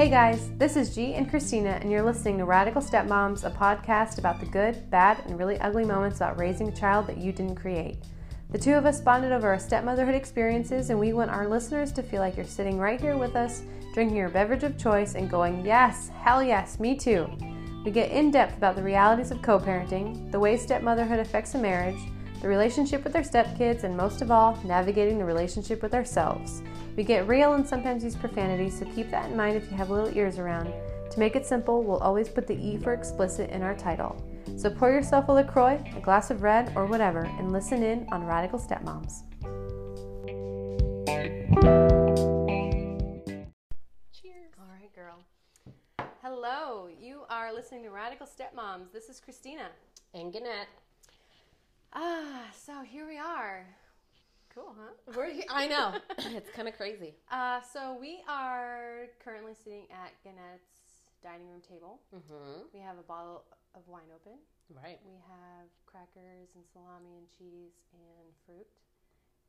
Hey guys, this is G and Christina, and you're listening to Radical Stepmoms, a podcast about the good, bad, and really ugly moments about raising a child that you didn't create. The two of us bonded over our stepmotherhood experiences, and we want our listeners to feel like you're sitting right here with us, drinking your beverage of choice, and going, Yes, hell yes, me too. We get in depth about the realities of co parenting, the way stepmotherhood affects a marriage, the relationship with our stepkids, and most of all, navigating the relationship with ourselves. We get real and sometimes use profanity, so keep that in mind if you have little ears around. To make it simple, we'll always put the E for explicit in our title. So pour yourself a LaCroix, a glass of red, or whatever, and listen in on Radical Stepmoms. Cheers. All right, girl. Hello, you are listening to Radical Stepmoms. This is Christina. And Gannett. Ah, so here we are. Cool, huh? We're he- I know. it's kind of crazy. Uh, so we are currently sitting at Gannett's dining room table. Mm-hmm. We have a bottle of wine open. Right. We have crackers and salami and cheese and fruit.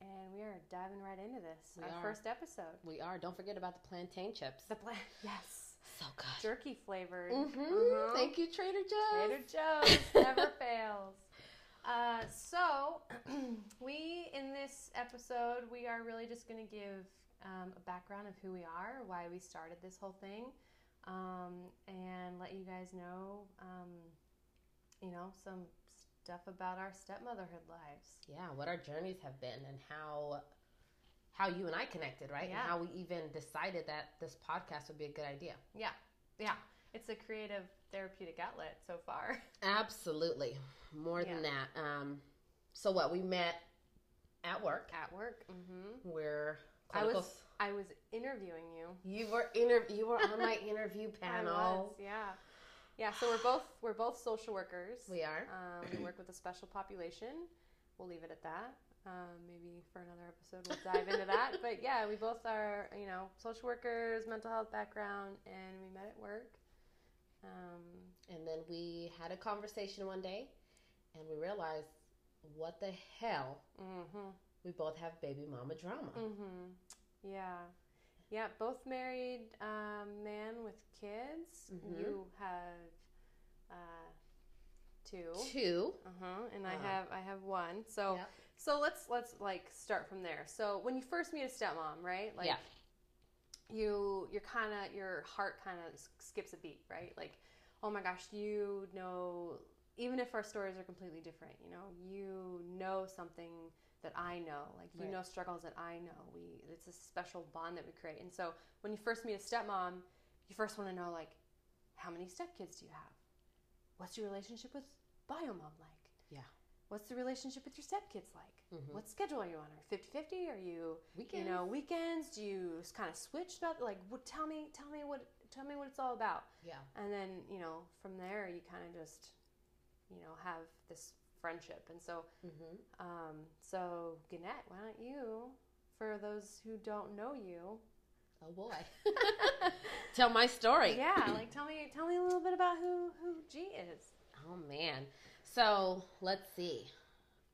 And we are diving right into this. We our are. first episode. We are. Don't forget about the plantain chips. The plant, yes. So good. Jerky flavored. Mm-hmm. Mhm. Thank you, Trader Joe's. Trader Joe's never fails. Uh, so, we in this episode, we are really just going to give um, a background of who we are, why we started this whole thing, um, and let you guys know, um, you know, some stuff about our stepmotherhood lives. Yeah, what our journeys have been and how how you and I connected, right? Yeah. And how we even decided that this podcast would be a good idea. Yeah, yeah. It's a creative therapeutic outlet so far. Absolutely. More than that. Um, so what we met at work. At work. Mm-hmm. We're I was I was interviewing you. you were inter- you were on my interview panel. was, yeah. Yeah, so we're both we're both social workers. We are. Um, we work with a special population. We'll leave it at that. Um, maybe for another episode we'll dive into that. But yeah, we both are you know social workers, mental health background, and we met at work. Um, And then we had a conversation one day and we realized what the hell mm-hmm, we both have baby mama drama. mm-hmm. Yeah, yeah. Both married um, man with kids. Mhm. You have uh, two. Two. Uh-huh. And I Uh, have I have one. So Yep. so let's let's like start from there. So when you first meet a stepmom, right? Like Yeah. You you're kind of your heart kind of skips a beat, right? Like oh my gosh, you know even if our stories are completely different, you know, you know something that I know. Like you Right. know struggles that I know. We it's a special bond that we create. And so when you first meet a stepmom, you first want to know like how many stepkids do you have? What's your relationship with biomom like? What's the relationship with your stepkids like? Mhm. What schedule are you on? Are you 50-50? Are you, Weekends. you know, weekends? Do you kind of switch about like tell me tell me what tell me what it's all about. Yeah. And then, you know, from there you kind of just you know, have this friendship. And so Mm-hmm. um so Gannett, why don't you for those who don't know you, Oh boy. Tell my story. yeah, like tell me tell me a little bit about who who G is. Oh man. So let's see.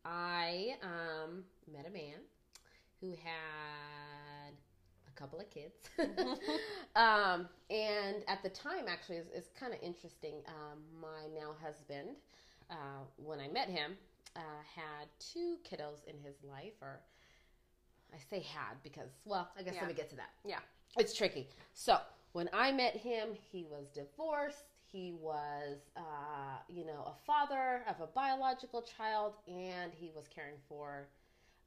I um, met a man who had a couple of kids. um, and at the time, actually, it's, it's kind of interesting. Um, my now husband, uh, when I met him, uh, had two kiddos in his life, or I say had because, well, I guess Yeah. let me get to that. Yeah. It's tricky. So when I met him, he was divorced. He was, uh, you know, a father of a biological child, and he was caring for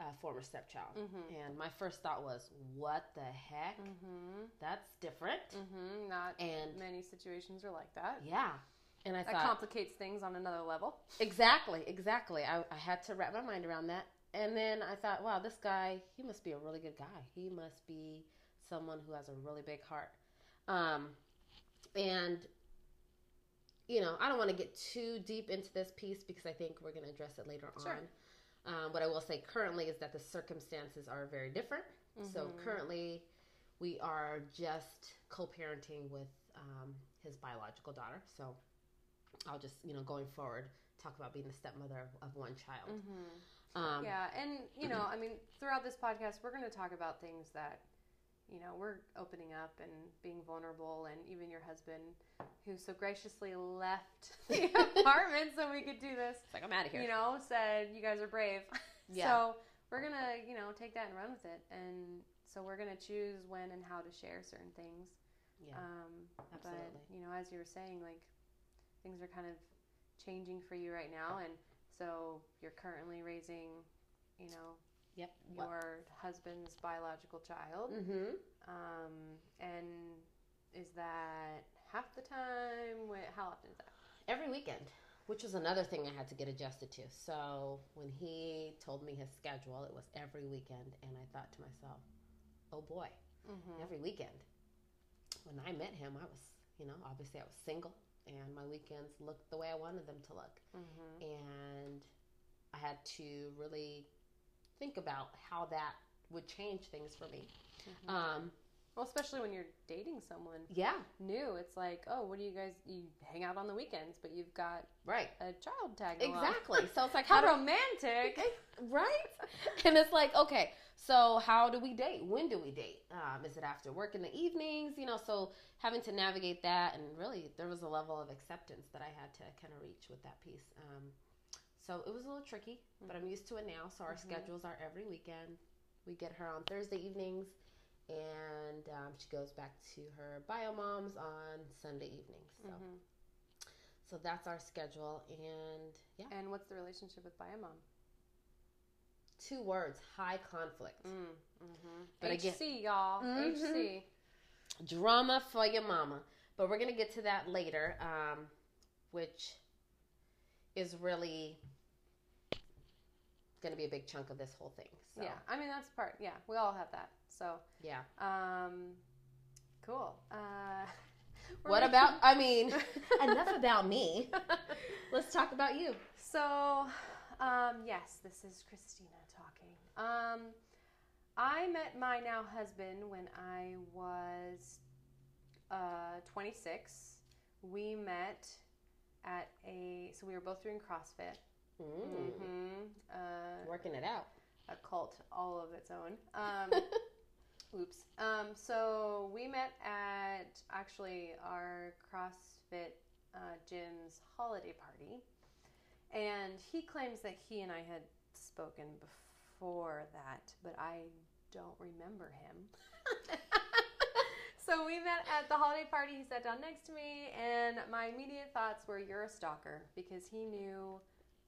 a former stepchild. Mhm. And my first thought was, "What the heck? Mhm. That's different." Mhm. Not And many situations are like that. yeah, and I That thought, complicates things on another level. Exactly, exactly. I, I had to wrap my mind around that. And then I thought, wow, this guy, he must be a really good guy. He must be someone who has a really big heart. Um, and, you know, I don't want to get too deep into this piece because I think we're going to address it later Sure. on. Um, what I will say currently is that the circumstances are very different. So Mhm. currently, we are just co parenting with um, his biological daughter. So I'll just, you know, going forward, talk about being the stepmother of, of one child. Mm-hmm. Um, yeah, and you know, I mean, throughout this podcast, we're going to talk about things that you know, we're opening up and being vulnerable, and even your husband, who so graciously left the apartment so we could do this, It's like I'm out of here. you know, said, You guys are brave. Yeah. So we're to, you know, take that and run with it. And so we're to choose when and how to share certain things. yeah, Um, absolutely. but, you know, as you were saying, like, things are kind of changing for you right now. And so you're currently raising, you know, yep. your husband's biological child. Mm-hmm. Um, and is that half the time? How often is that? Every weekend, which was another thing I had to get adjusted to. So when he told me his schedule, it was every weekend, and I thought to myself, "Oh boy, Mm-hmm. every weekend." When I met him, I was, you know, obviously I was single, and my weekends looked the way I wanted them to look. Mm-hmm. and I had to really think about how that would change things for me. Mm-hmm. Um, Well, especially when you're dating someone yeah, new, it's like, oh, what do you guys? You hang out on the weekends, but you've got right, a child along. exactly. So it's like How how do romantic! right? And it's like okay, so how do we date? When do we date? Um, is it after work in the evenings? You know, so having to navigate that, and really there was a level of acceptance that I had to kind of reach with that piece. Um, so it was a little tricky, but I'm used to it now. So our Mhm. schedules are every weekend. We get her on Thursday evenings, and um, she goes back to her bio moms on Sunday evenings. So, Mhm. so that's our schedule, and yeah, And what's the relationship with Biomom? two words: high conflict. Mm, mm-hmm. But again- y'all. Mhm. HC. drama for your mama. But we're gonna get to that later, um, which is really gonna be a big chunk of this whole thing. So Yeah, I mean that's part. Yeah, we all have that. So, yeah. um, cool. Uh, What making- about? I mean, enough about me. Let's talk about you. So, um, yes, this is Christina talking. Um, I met my now husband when I was uh, 26. We met at a, so we were both doing CrossFit. Mm, Mm-hmm. Uh, Working it out. a cult all of its own. Um, oops. Um, so we met at actually our CrossFit uh, gym's holiday party, and he claims that he and I had spoken before that, but I don't remember him. so we met at the holiday party. He sat down next to me, and my immediate thoughts were, "You're a stalker," because he knew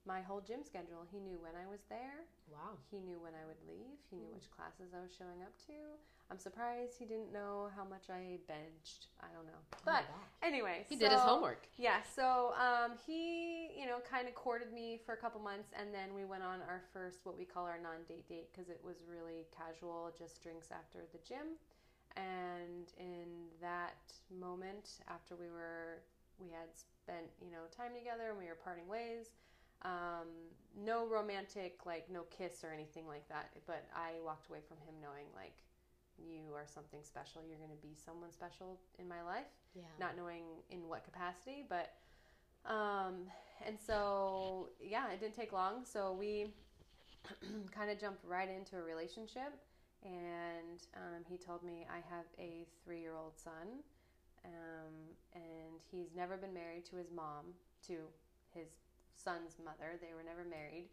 my whole gym schedule. He knew when I was there. Wow. He knew when I would leave. He knew Mm. which classes I was showing up to. I'm surprised he didn't know how much I benched. I don't know. Oh But anyway, he did his homework. Yeah, so um, he, you know, kind of courted me for a couple months, and then we went on our first, what we call our non-date date, because it was really casual, just drinks after the gym. And in that moment, after we were, we had spent, you know, time together, and we were parting ways. Um, no romantic, like no kiss or anything like that. But I walked away from him knowing, like, you are something special. You're going to be someone special in my life Yeah. not knowing in what capacity, but um, and so yeah, it didn't take long. So we kind of jumped right into a relationship, and um, he told me I have a three-year-old son, um, and he's never been married to his mom, to his son's mother. They were never married.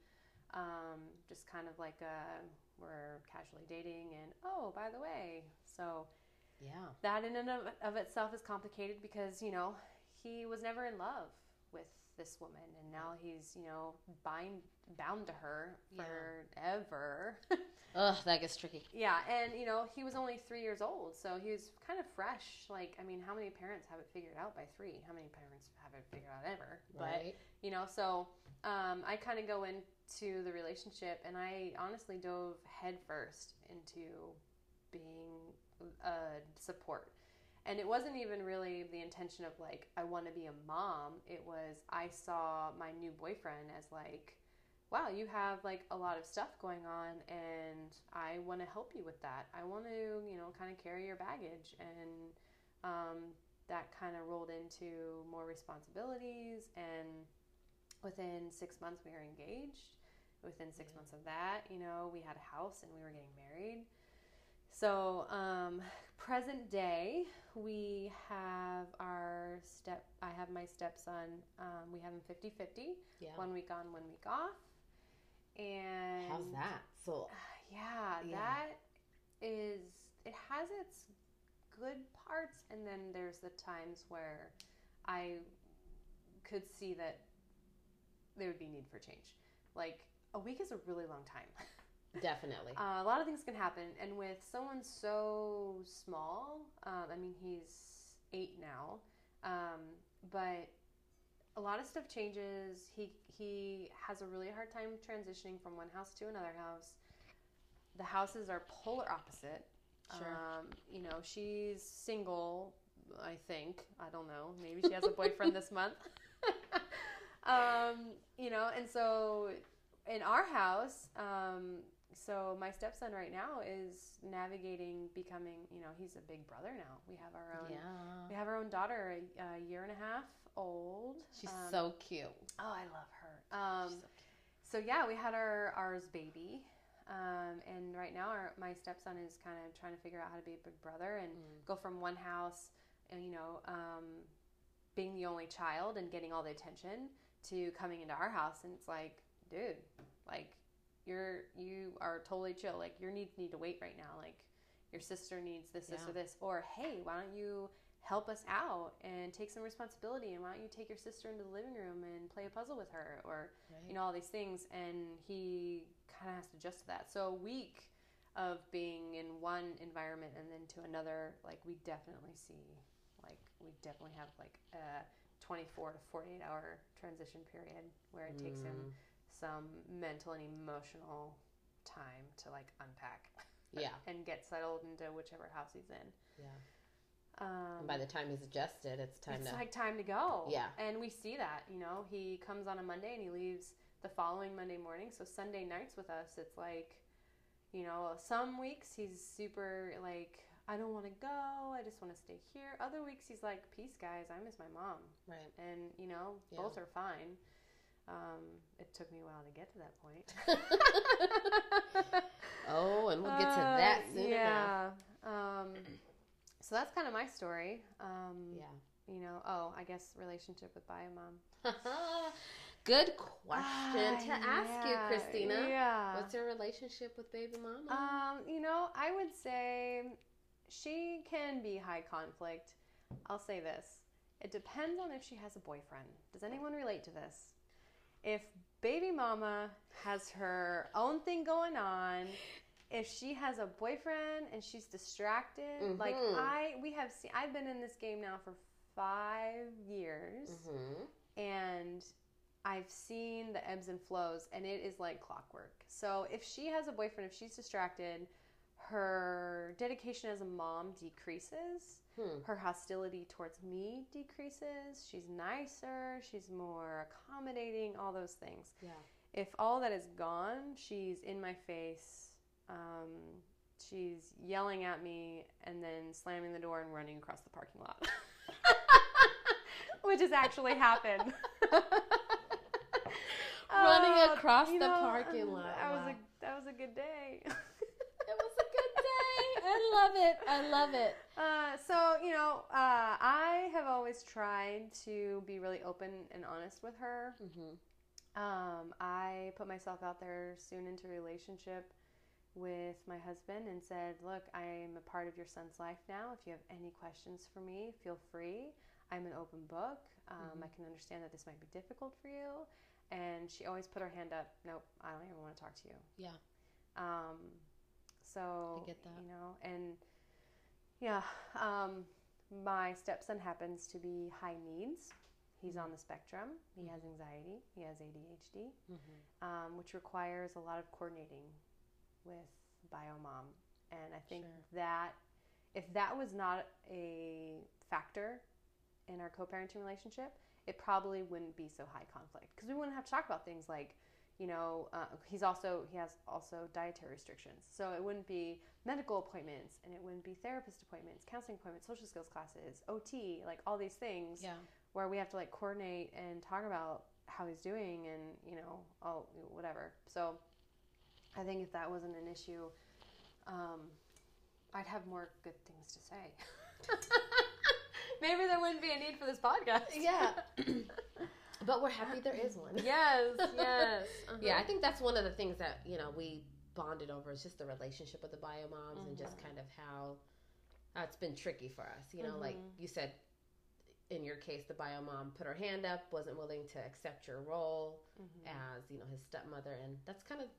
Um, just kind of like a we're casually dating, and oh, by the way, so yeah. that in and of, of itself is complicated because you know he was never in love with this woman and now he's you know bind bound to her Yeah. forever Ugh, that gets tricky. yeah and you know he was only three years old so he was kind of fresh like i mean how many parents have it figured out by three how many parents have it figured out ever but Right. you know so um, i kind of go into the relationship and i honestly dove headfirst into being a support and it wasn't even really the intention of like i want to be a mom it was i saw my new boyfriend as like wow you have like a lot of stuff going on and i want to help you with that i want to you know kind of carry your baggage and um, that kind of rolled into more responsibilities and within six months we were engaged within six Yeah. months of that you know we had a house and we were getting married So, um, present day, we have our step, I have my stepson, um, we have him 50 50, Yeah. one week on, one week off. And How's that? So Yeah, Yeah. that is, it has its good parts, and then there's the times where I could see that there would be need for change. Like, a week is a really long time. definitely. Uh, a lot of things can happen, and with someone so small, um, I mean, he's eight now, um, but a lot of stuff changes. He he has a really hard time transitioning from one house to another house. The houses are polar opposite. Sure. Um, you know, she's single. I think I don't know. Maybe she has a boyfriend this month. um, you know, and so in our house, um, so my stepson right now is navigating becoming. You know, he's a big brother now. We have our own. yeah. We have our own daughter, a, a year and a half old. She's Um, so cute. Oh, I love her. Um, so so yeah, we had our ours baby, um, and right now our, my stepson is kind of trying to figure out how to be a big brother and Mm. go from one house, and you know, um, being the only child and getting all the attention to coming into our house, and it's like, dude, like you're you are totally chill. Like your needs need to wait right now. Like your sister needs this, this, Yeah. or this, or hey, why don't you help us out and take some responsibility and why don't you take your sister into the living room and play a puzzle with her or Right. you know all these things and he kind of has to adjust to that so a week of being in one environment and then to another like we definitely see like we definitely have like a 24 to 48 hour transition period where it takes him Mm. some mental and emotional time to like unpack Yeah. and get settled into whichever house he's in Yeah. Um, by the time he's adjusted, it's time it's to. like time to go. Yeah. And we see that, you know, he comes on a Monday and he leaves the following Monday morning. So Sunday nights with us, it's like, you know, some weeks he's super like, I don't want to go. I just want to stay here. Other weeks he's like, peace, guys. I miss my mom. right. And, you know, Yeah. both are fine. Um, it took me a while to get to that point. oh, and we'll get to that Uh, soon enough. yeah. Um, so that's kind of my story. Um, Yeah. you know, oh, I guess relationship with bio mom. Good question to ask you, Ah, Christina. Yeah. What's your relationship with baby mama? um, you know, I would say she can be high conflict. I'll say this. It depends on if she has a boyfriend. Does anyone relate to this? If baby mama has her own thing going on, if she has a boyfriend and she's distracted, like Mhm. I we have seen I've been in this game now for 5 years hmm and I've seen the ebbs and flows, and it is like clockwork. So if she has a boyfriend, if she's distracted, her dedication as a mom decreases. Hmm. Her hostility towards me decreases. She's nicer. She's more accommodating. All those things. Yeah. If all that is gone, she's in my face. Um, she's yelling at me and then slamming the door and running across the parking lot. Which has actually happened. Running Oh, across the know, parking lot. That was a that was a good day. It was a good day. I love it. I love it. Uh, so you know, uh, I have always tried to be really open and honest with her. Mm-hmm. Um, I put myself out there soon into a relationship with my husband and said, "Look, I am a part of your son's life now. If you have any questions for me, feel free. I'm an open book. Um, Mhm. I can understand that this might be difficult for you." And she always put her hand up. Nope, I don't even want to talk to you. Yeah. Um, so I get that. you know, and yeah, um, my stepson happens to be high needs. He's on the spectrum. He has anxiety. He has ADHD, Mm-hmm. um, which requires a lot of coordinating with biomom. And I think Sure. that if that was not a factor in our co-parenting relationship, it probably wouldn't be so high conflict because we wouldn't have to talk about things like you know uh, he's also he has also dietary restrictions so it wouldn't be medical appointments and it wouldn't be therapist appointments counseling appointments social skills classes ot like all these things Yeah. where we have to like coordinate and talk about how he's doing and you know all whatever so i think if that wasn't an issue um, I'd have more good things to say. Maybe there wouldn't be a need for this podcast. Yeah. but we're happy there is one. yes, yes. Uh-huh. Yeah, I think that's one of the things that, you know, we bonded over is just the relationship with the bio moms and just Mhm. kind of how, how it's been tricky for us. You know, like Mhm. you said, in your case, the bio mom put her hand up, wasn't willing to accept your role Mhm. as, you know, his stepmother. And that's kind of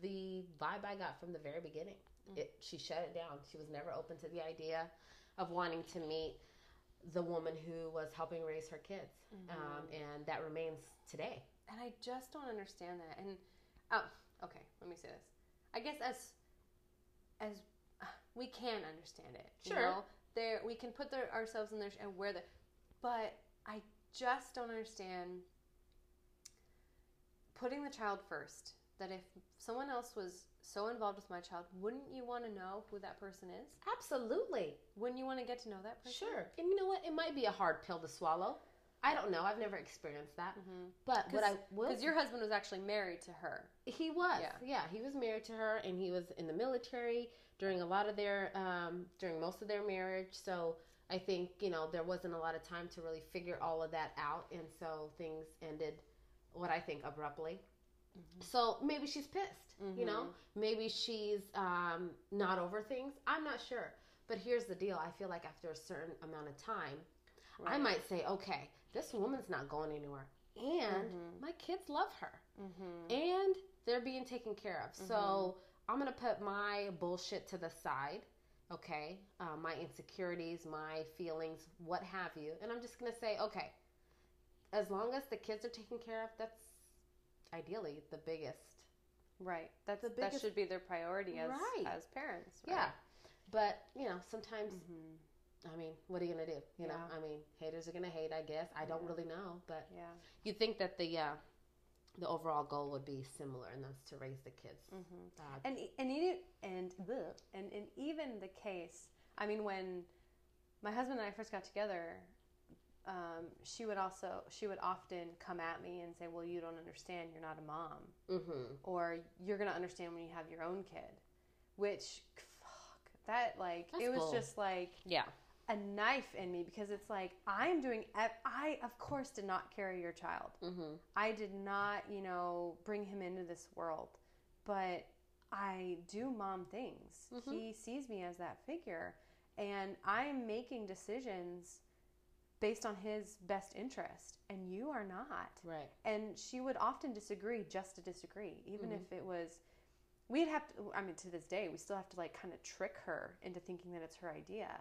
the vibe I got from the very beginning. Mm. It, she shut it down. She was never open to the idea of wanting to meet the woman who was helping raise her kids. Um, and that remains today. and I just don't understand that. And oh, okay, let me say this. I guess as as we can understand it, you Sure. know? there we can put the, ourselves in there and where the, but I just don't understand putting the child first. That if someone else was so involved with my child, wouldn't you want to know who that person is? Absolutely. Wouldn't you want to get to know that person? Sure. And you know what? It might be a hard pill to swallow. I don't know. I've never experienced that. Mm-hmm. But what I will Because your husband was actually married to her. He was. Yeah. Yeah. he was married to her and he was in the military during a lot of their um during most of their marriage. So I think, you know, there wasn't a lot of time to really figure all of that out and so things ended what I think abruptly. So maybe she's pissed, you know? Maybe she's um not over things. I'm not sure. But here's the deal. I feel like after a certain amount of time, I might say, "Okay, this woman's not going anywhere." And Mhm. my kids love her Mm-hmm. and they're being taken care of. So I'm gonna put my bullshit to the side, okay? Uh, my insecurities, my feelings, what have you, and I'm just gonna say, okay, as long as the kids are taken care of, that's ideally the biggest. Right. That's The biggest, that should be their priority as Right. as parents. Yeah, but you know, sometimes hmm I mean, what are you gonna do? You know, I mean, haters are gonna hate. I guess I don't Yeah. really know, but Yeah. you think that the uh, the overall goal would be similar, and that's to raise the kids. hmm Uh, And and even and the and and even the case. I mean, when my husband and I first got together, um, she would also she would often come at me and say, "Well, you don't understand. You're not a mom, mm-hmm. or you're gonna understand when you have your own kid." Which, fuck, that like That's it was bull. just like Yeah. a knife in me because it's like I'm doing. I of course did not carry your child. Mm-hmm. I did not, you know, bring him into this world, but I do mom things. Mhm. He sees me as that figure, and I'm making decisions based on his best interest, and you are not. Right. And she would often disagree just to disagree, even Mhm. if it was. We'd have to. I mean, to this day, we still have to like kind of trick her into thinking that it's her idea.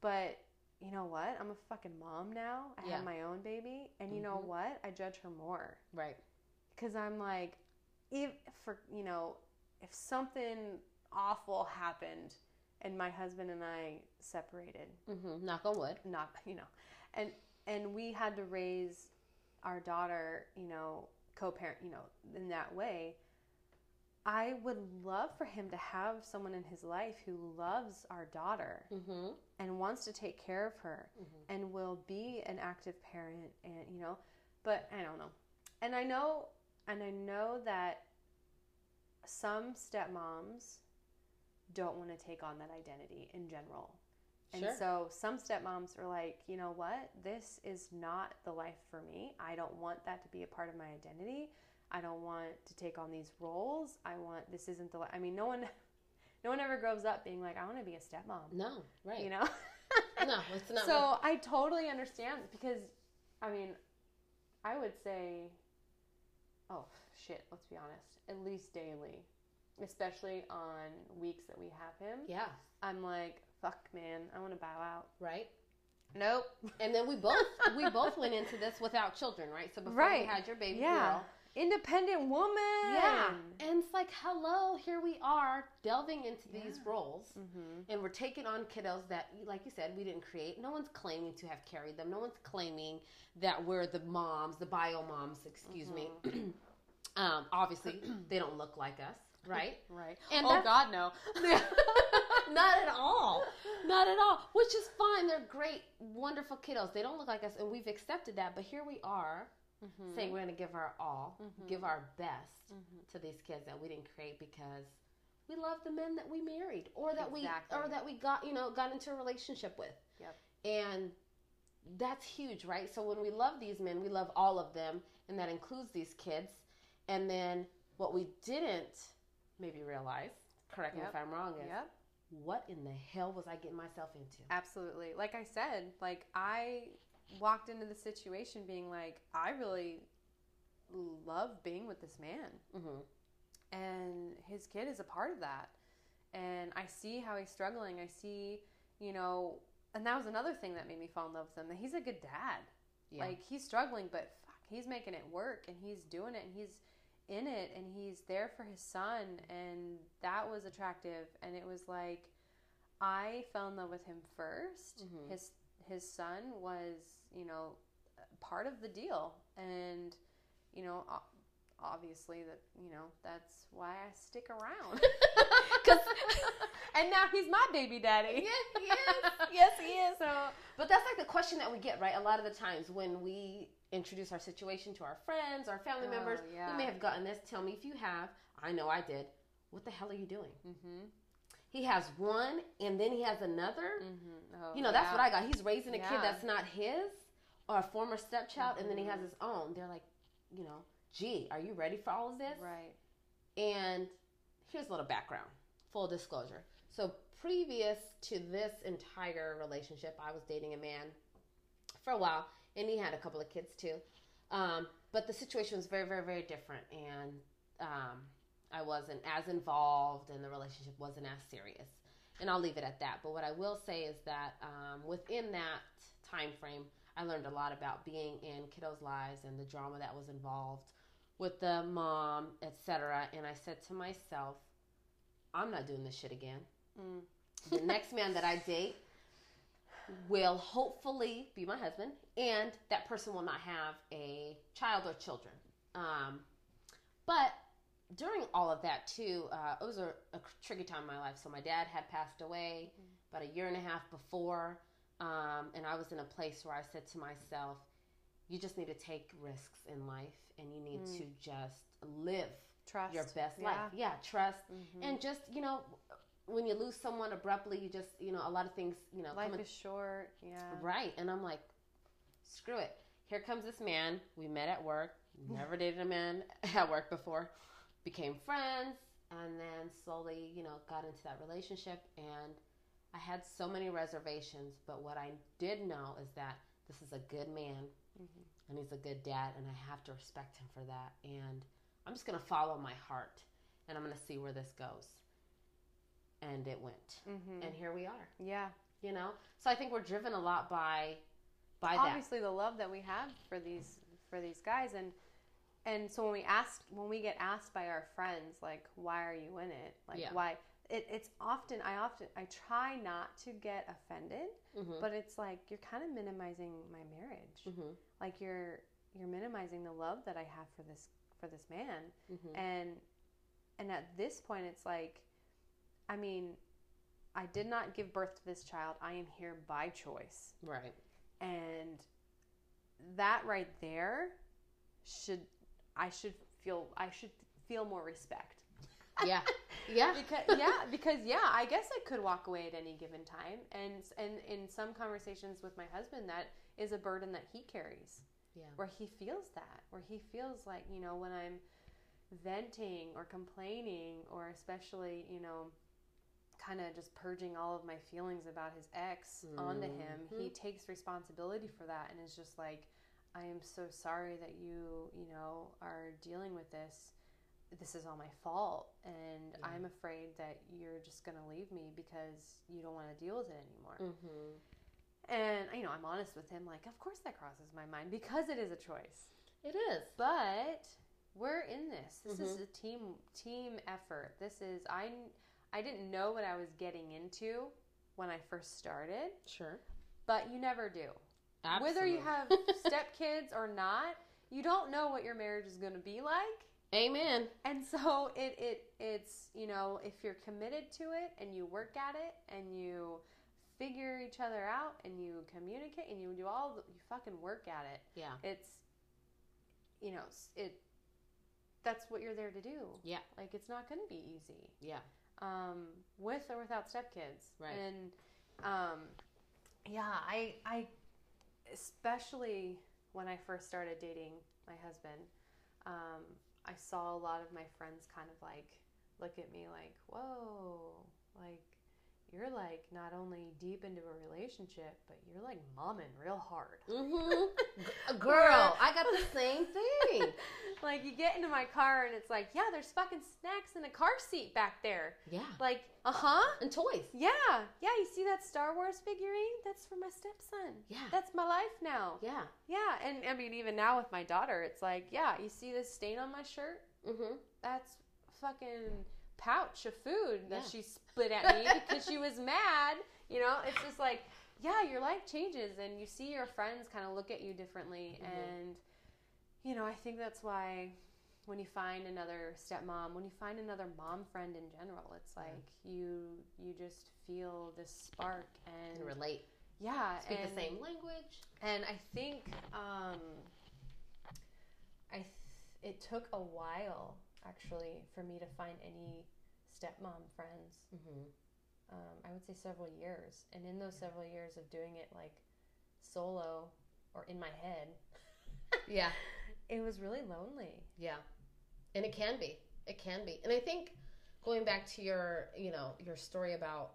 But you know what? I'm a fucking mom now. I Yeah. have my own baby, and you know Mhm. what? I judge her more Right. because I'm like, if for you know, if something awful happened and my husband and I separated, Mm-hmm. Knock on wood. not you know, and and we had to raise our daughter, you know, co-parent, you know, in that way. I would love for him to have someone in his life who loves our daughter Mm-hmm. and wants to take care of her Mhm. and will be an active parent and you know but i don't know and i know and i know that some stepmoms don't want to take on that identity in general and Sure. so some stepmoms are like you know what this is not the life for me i don't want that to be a part of my identity i don't want to take on these roles i want this isn't the li- i mean no one no one ever grows up being like i want to be a stepmom No. Right. you know No, it's not. so I totally understand because, I mean, I would say, oh shit, let's be honest, at least daily, especially on weeks that we have him. yeah. I'm like, fuck, man, I want to bow out. Right. Nope. And then we both we both went into this without children, right? So before Right. you had your baby Yeah. girl. Independent woman. Yeah. And it's like, hello, here we are delving into these roles. Mm-hmm. And we're taking on kiddos that, like you said, we didn't create. No one's claiming to have carried them. No one's claiming that we're the moms, the bio moms, excuse me. um, obviously, they don't look like us, right? Right. And oh God, no. Not at all. Not at all. Which is fine. They're great, wonderful kiddos. They don't look like us, and we've accepted that. But here we are Mhm. saying we're going to give our all, Mhm. give our best Mhm. to these kids that we didn't create because we love the men that we married or that Exactly. we or that we got you know got into a relationship with Yep. and that's huge right so when we love these men we love all of them and that includes these kids and then what we didn't maybe realize correct me Yep. if i'm wrong is Yep. what in the hell was i getting myself into Absolutely. Like I said, like I walked into the situation being like, I really love being with this man. mm-hmm. and his kid is a part of that and i see how he's struggling i see you know and that was another thing that made me fall in love with him that he's a good dad yeah like he's struggling but fuck he's making it work and he's doing it and he's in it and he's there for his son and that was attractive. And it was like i fell in love with him 1st Mhm. his his son was you know part of the deal. And you know obviously that you know that's why i stick around. 'Cause- and now he's my baby daddy. Yes he is. Yes he is. So But that's like the question that we get, right? A lot of the times when we introduce our situation to our friends, our family Oh, members, yeah. we may have gotten this. Tell me if you have. I know I did. What the hell are you doing? mm-hmm, He has one and then he has another. mm-hmm. Oh, You know, that's yeah. what I got. He's raising a kid that's not his or a former stepchild, and then he has Mhm. his own. They're like, you know, gee, are you ready for all of this? right And here's a little background, full disclosure. So, previous to this entire relationship, I was dating a man for a while, and he had a couple of kids too. Um, but the situation was very, very, very different, and um, I wasn't as involved, and the relationship wasn't as serious. And I'll leave it at that. But what I will say is that um, within that time frame, I learned a lot about being in kiddos' lives and the drama that was involved with the mom, etc. And I said to myself, I'm not doing this shit again. mm. The next man that I date will hopefully be my husband, and that person will not have a child or children. Um, but during all of that too, uh, it was a, a tricky time in my life. So my dad had passed away about a year and a half before, um, and I was in a place where I said to myself, "You just need to take risks in life, and you need Mm. to just live trust your best yeah. life. Yeah, trust, Mhm. and just you know, when you lose someone abruptly, you just you know a lot of things you know life is short yeah Right. And I'm like, screw it. Here comes this man. We met at work. Never dated a man at work before. Became friends. And then slowly, you know, got into that relationship. And I had so many reservations. But what I did know is that this is a good man Mhm. and he's a good dad. And I have to respect him for that. And I'm just going to follow my heart. And I'm going to see where this goes. And it went. Mhm. And here we are yeah you know so i think we're driven a lot by by that obviously the love that we have for these for these guys and and so when we ask when we get asked by our friends like why are you in it like Yeah. why it, it's often i often i try not to get offended mm-hmm. but it's like you're kind of minimizing my marriage Mm-hmm. like you're you're minimizing the love that i have for this for this man Mm-hmm. and and at this point it's like i mean i did not give birth to this child. I am here by choice. Right. And that right there should i should feel i should feel more respect. Yeah. Yeah. Because yeah because yeah i guess i could walk away at any given time. And and in some conversations with my husband that is a burden that he carries. Yeah. Where he feels that where he feels like you know when i'm venting or complaining or especially you know kind of just purging all of my feelings about his ex onto him. He takes responsibility for that and is just like i am so sorry that you you know are dealing with this. This is all my fault and Yeah. i'm afraid that you're just going to leave me because you don't want to deal with it anymore. Mm-hmm. and you know i'm honest with him like of course that crosses my mind because it is a choice. It is. But we're in this. This is Mhm. a team team effort. This is i i didn't know what i was getting into when i first started. Sure. But you never do. Absolutely. whether you have stepkids or not you don't know what your marriage is going to be like. Amen. And so it, it it's you know if you're committed to it and you work at it and you figure each other out and you communicate and you do all the, you fucking work at it yeah. it's you know it that's what you're there to do. Yeah. like it's not going to be easy. Yeah um, with or without stepkids. Right. And um, yeah, I I especially when I first started dating my husband, um, I saw a lot of my friends kind of like look at me like, "Whoa, like you're like not only deep into a relationship, but you're like momming real hard." Mm-hmm. Girl, I got the same thing. like you get into my car and it's like, yeah, there's fucking snacks in the car seat back there. Yeah. Like, uh huh. And toys. Yeah, yeah. You see that Star Wars figurine? That's for my stepson. Yeah. That's my life now. Yeah. Yeah, and I mean, even now with my daughter, it's like, yeah, you see this stain on my shirt? Mm-hmm. That's fucking pouch of food that Yeah. she spit at me because she was mad. You know, it's just like, yeah, your life changes, and you see your friends kind of look at you differently, Mhm. and you know, I think that's why when you find another stepmom, when you find another mom friend in general, it's Yeah. like you you just feel this spark and And relate. yeah, Speak and the same language. and I think um, I th- it took a while actually for me to find any stepmom friends. Mm-hmm. Um, I would say several years, and in those several years of doing it like solo or in my head, Yeah. it was really lonely. Yeah. And it can be. It can be. And I think going back to your, you know, your story about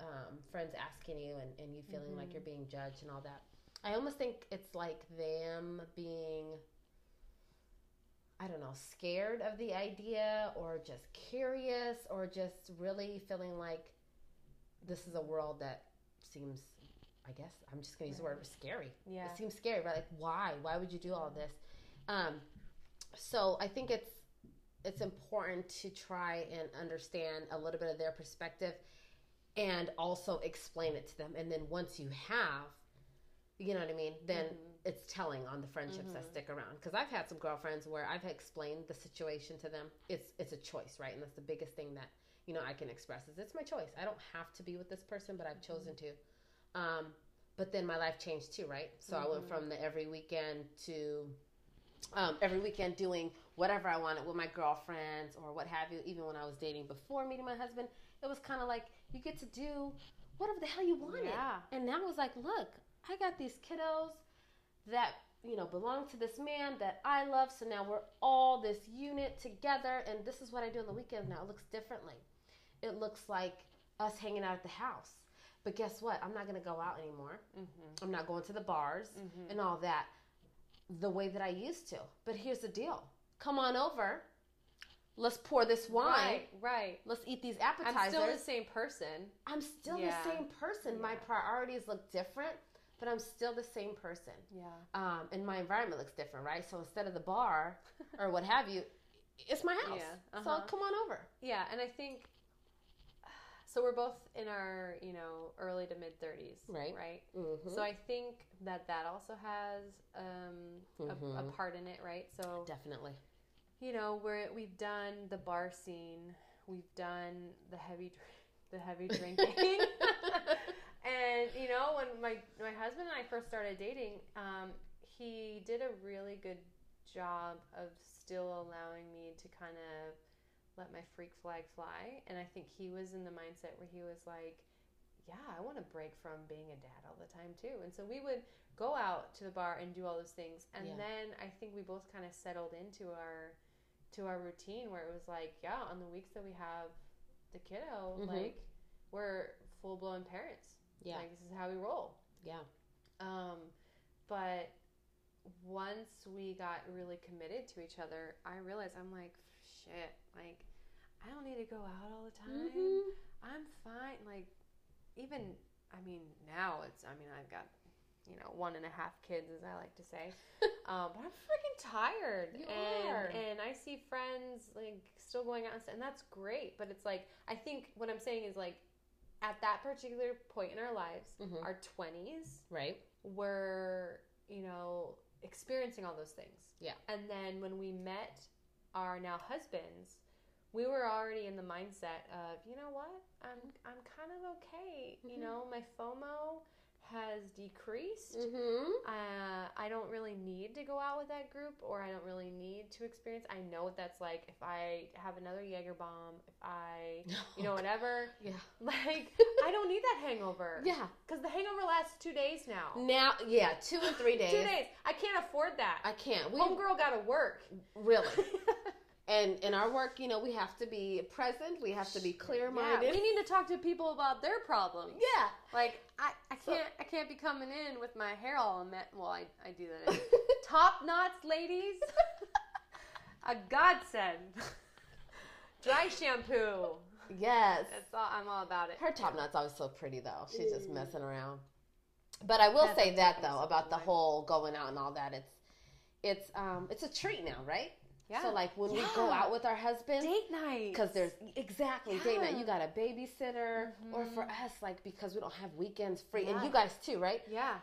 um, friends asking you and, and you feeling like Mhm. you're being judged and all that, I almost think it's like them being, I don't know, scared of the idea or just curious or just really feeling like this is a world that seems, I guess, I'm just going to use the word scary. Yeah, It seems scary, right? Like, why? Why would you do all this? Um, so I think it's it's important to try and understand a little bit of their perspective, and also explain it to them. And then once you have, you know what I mean, then Mhm. It's telling on the friendships that Mhm. stick around. Because I've had some girlfriends where I've explained the situation to them. It's it's a choice, right? And that's the biggest thing that you know I can express is it's my choice. I don't have to be with this person, but I've chosen to. Um, but then my life changed too, right? So I went from the every weekend to um, every weekend doing whatever I wanted with my girlfriends or what have you. Even when I was dating before meeting my husband, it was kind of like you get to do whatever the hell you wanted. yeah, And now it's like, look, I got these kiddos that you know belong to this man that I love. So now we're all this unit together, and this is what I do on the weekend Now it looks differently. It looks like us hanging out at the house. But guess what? I'm not going to go out anymore. mm-hmm. I'm not going to the bars Mm-hmm. and all that the way that I used to. But here's the deal come on over. Let's pour this wine. right, right. Let's eat these appetizers. I'm still the same person. I'm still Yeah. the same person. My priorities look different, but I'm still the same person. Yeah, Um, and my environment looks different, right? So instead of the bar or what have you, it's my house. Yeah, So uh-huh. come on over. yeah, and I think so. We're both in our you know early to mid thirties, Right. Right. Mm-hmm. So I think that that also has um, a, a Mhm. part in it, right? So Definitely. you know we're we've done the bar scene, we've done the heavy the heavy drinking, and you know when my my husband and I first started dating, um, he did a really good job of still allowing me to kind of let my freak flag fly, and I think he was in the mindset where he was like yeah, I want to break from being a dad all the time too. And so we would go out to the bar and do all those things. And Yeah. then I think we both kind of settled into our to our routine where it was like, yeah, on the weeks that we have the kiddo, Mhm. like we're full blown parents. Yeah. Like this is how we roll. yeah. Um, but once we got really committed to each other, I realized I'm like, shit, like I don't need to go out all the time. Mhm. I'm fine. Like, even, I mean, now it's, I mean, I've got, you know, one and a half kids, as I like to say. um, but I'm freaking tired. You and, are. And I see friends, like, still going out and and that's great. But it's like, I think what I'm saying is, like, at that particular point in our lives, Mhm. our 20s, Right. were, you know, experiencing all those things. Yeah. And then when we met our now husbands, we were already in the mindset of, you know what? I'm I'm kind of okay. You Mhm. know, my FOMO has decreased. Mm-hmm. Uh, I don't really need to go out with that group, or I don't really need to experience. I know what that's like. If I have another Jaeger bomb, if I, you know, whatever. Yeah. Like I don't need that hangover. Yeah. Because the hangover lasts two days now. Now, yeah, two and three days. Two days. I can't afford that. I can't. We Homegirl got to work. really. And in our work, you know, we have to be present. We have to be clear minded. yeah, we need to talk to people about their problems. Yeah. Like I, I can't I can't be coming in with my hair all met. me- well I, I do that. Top knots, ladies. a godsend. Dry shampoo. yes. That's all I'm all about it. Her top knot's always so pretty though. She's just messing around. But I will say that though about the whole going out and all that. It's it's um it's a treat now, right? Yeah. So like when we go out with our husband, Date night. because there's exactly date night. You got a babysitter, or for Mhm. us, like because we don't have weekends free, and you guys too, right? Yeah.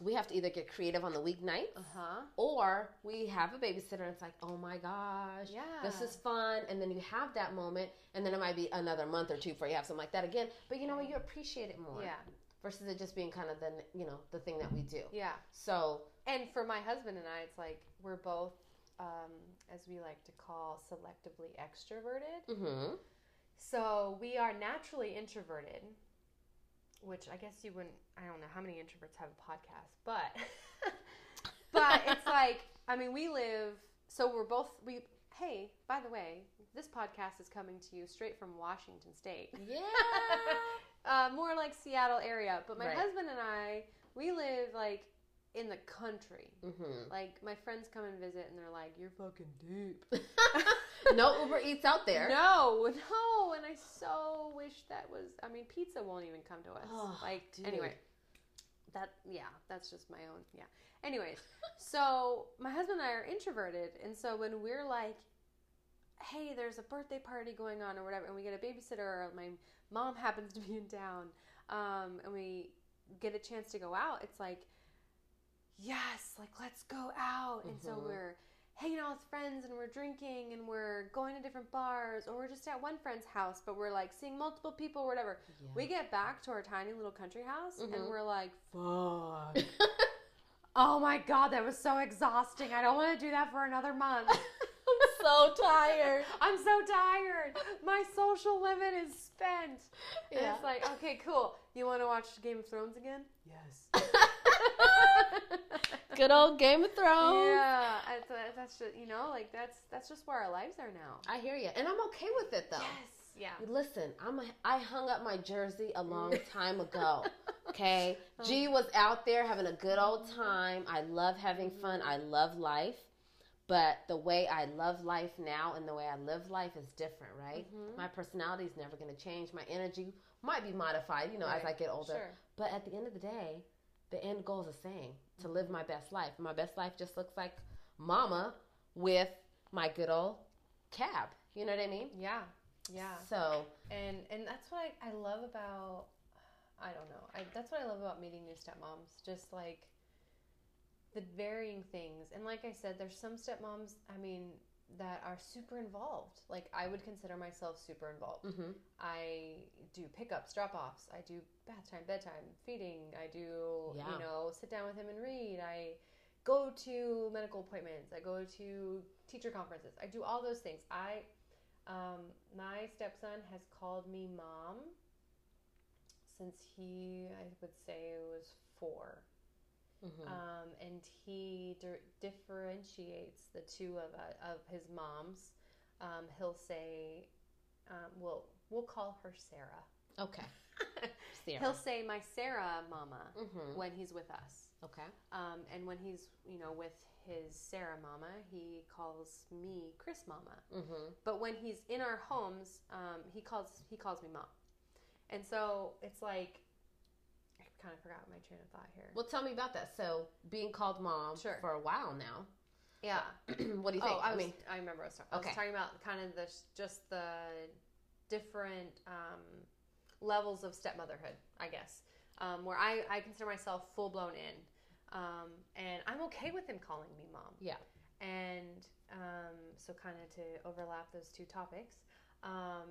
We have to either get creative on the weeknights, Uh huh. or we have a babysitter. and It's like, oh my gosh, Yeah. this is fun, and then you have that moment, and then it might be another month or two before you have something like that again. But you know what? You appreciate it more, Yeah. versus it just being kind of the you know the thing that we do. Yeah. So And for my husband and I, it's like we're both, um, as we like to call, selectively extroverted. hmm So we are naturally introverted, which I guess you wouldn't. I don't know how many introverts have a podcast, but but it's like I mean we live. So we're both we. Hey, by the way, this podcast is coming to you straight from Washington State. yeah, uh, more like Seattle area. But my Right. husband and I, we live like in the country. hmm Like my friends come and visit, and they're like, "You're fucking deep." no Uber Eats out there. No, no, and I so wish that was. I mean, pizza won't even come to us. Oh, like dude. anyway, that yeah, that's just my own yeah. Anyways, so my husband and I are introverted, and so when we're like, "Hey, there's a birthday party going on or whatever," and we get a babysitter, or my mom happens to be in town, um, and we get a chance to go out, it's like, yes, like let's go out, and so Mhm. we're hanging out with friends and we're drinking and we're going to different bars or we're just at one friend's house but we're like seeing multiple people or whatever. Yeah. we get back to our tiny little country house and Mhm. we're like fuck. Oh my god that was so exhausting. I don't want to do that for another month. I'm so tired. i'm so tired. My social limit is spent. And it's like okay cool. You want to watch game of thrones again? Yes Good old Game of Thrones. yeah that's, that's just you know like that's that's just where our lives are now I hear you, and I'm okay with it though. yes yeah Listen, I'm a, I hung up my jersey a long time ago. Okay, G was out there having a good old time. I love having fun. I love life, but the way I love life now and the way I live life is different, right? Mhm. My personality is never going to change. My energy might be modified, you know, as I get older. Sure. But at the end of the day, the end goal is the same to live my best life. My best life just looks like mama with my good old cab. You know what I mean? Yeah, yeah, So, and and that's what I, I love about. I don't know. I, that's what I love about meeting new stepmoms. Just like the varying things, and like I said, there's some stepmoms. I mean, that are super involved. Like I would consider myself super involved. mhm. I do pickups, drop offs. I do bath time, bedtime, feeding. I do, Yeah. you know, sit down with him and read. I go to medical appointments. I go to teacher conferences. I do all those things. I, um, my stepson has called me mom since he, I would say, was four. Mhm. Um, and he di- differentiates the two of uh, of his moms. Um, he'll say, um, "We'll we'll call her Sarah." okay. Sarah. He'll say, "My Sarah, Mama," Mhm. when he's with us. Okay. Um, and when he's you know with his Sarah Mama, he calls me Chris Mama. Mhm. But when he's in our homes, um, he calls he calls me mom. And so it's like kind of forgot my train of thought here. Well, tell me about that. So, being called mom Sure. for a while now. yeah. what do you think? Oh, I, was, mean, I remember I was, talking, I Okay. was talking about kind of the just the different um, levels of stepmotherhood, I guess, um, where I, I consider myself full blown in, um, and I'm okay with him calling me mom. Yeah. And um, so, kind of to overlap those two topics, um,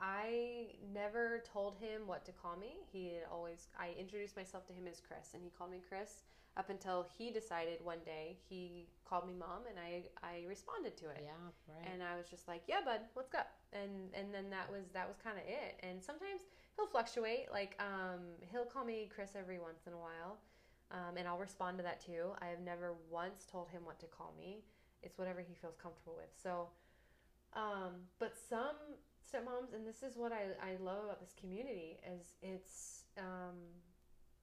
I never told him what to call me. He had always I introduced myself to him as Chris, and he called me Chris up until he decided one day he called me mom, and I I responded to it. Yeah, right. And I was just like, "Yeah, bud, what's up?" And and then that was that was kind of it. And sometimes he'll fluctuate. Like um, he'll call me Chris every once in a while, um, and I'll respond to that too. I have never once told him what to call me. It's whatever he feels comfortable with. So, um, but some stepmoms, and this is what I I love about this community is it's um,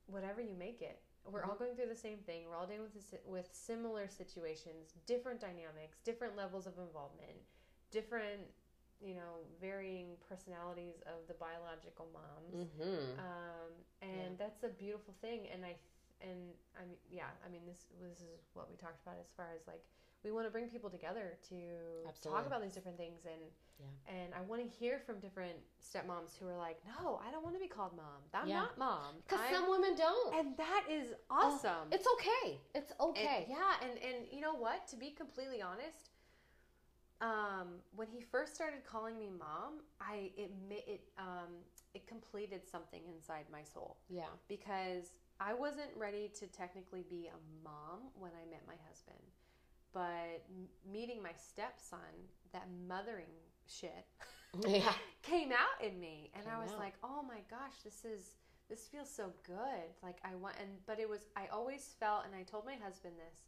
whatever you make it. We're all going through the same thing. We're all dealing with with similar situations, different dynamics, different levels of involvement, different, you know, varying personalities of the biological moms. Mm-hmm. Um, and Yeah. that's a beautiful thing. And I, and I mean, yeah, I mean, this this is what we talked about as far as like we want to bring people together to talk about these different things and Yeah. and I want to hear from different stepmoms who are like, no, I don't want to be called mom. I'm Yeah. not mom. Because some women don't. and that is awesome. It's okay. It's And- okay. yeah, and and you know what? To be completely honest, um, when he first started calling me mom, I it it um it completed something inside my soul Yeah. because I wasn't ready to technically be a mom when I met my husband, but meeting my stepson, that mothering shit Yeah. came out in me and i was out. like oh my gosh this is this feels so good like i want and but it was i always felt and i told my husband this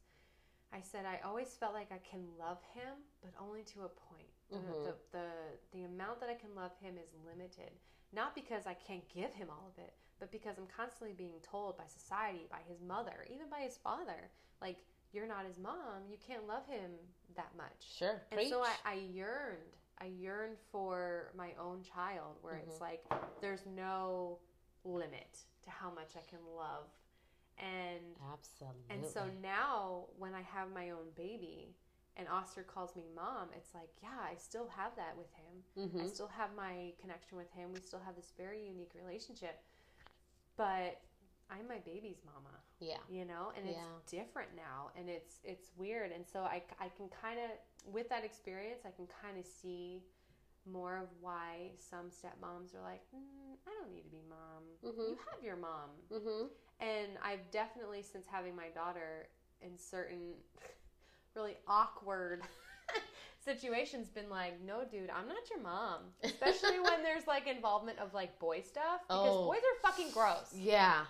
i said i always felt like i can love him but only to a point Mhm. the, the the amount that i can love him is limited not because i can't give him all of it but because i'm constantly being told by society by his mother even by his father like you're not his mom you can't love him that much Sure. and Preach. so I, I yearned. I yearned for my own child where Mm-hmm. it's like there's no limit to how much I can love. And Absolutely. and so now when I have my own baby and Oscar calls me mom, it's like, yeah, I still have that with him. Mhm. I still have my connection with him. We still have this very unique relationship. But I'm my baby's mama Yeah. you know and it's Yeah. different now and it's it's weird and so i, I can kind of with that experience i can kind of see more of why some stepmoms are like mm, i don't need to be mom Mhm. you have your mom Mm-hmm. and i've definitely since having my daughter in certain really awkward situations been like no dude i'm not your mom especially when there's like involvement of like boy stuff because Oh. boys are fucking gross Yeah.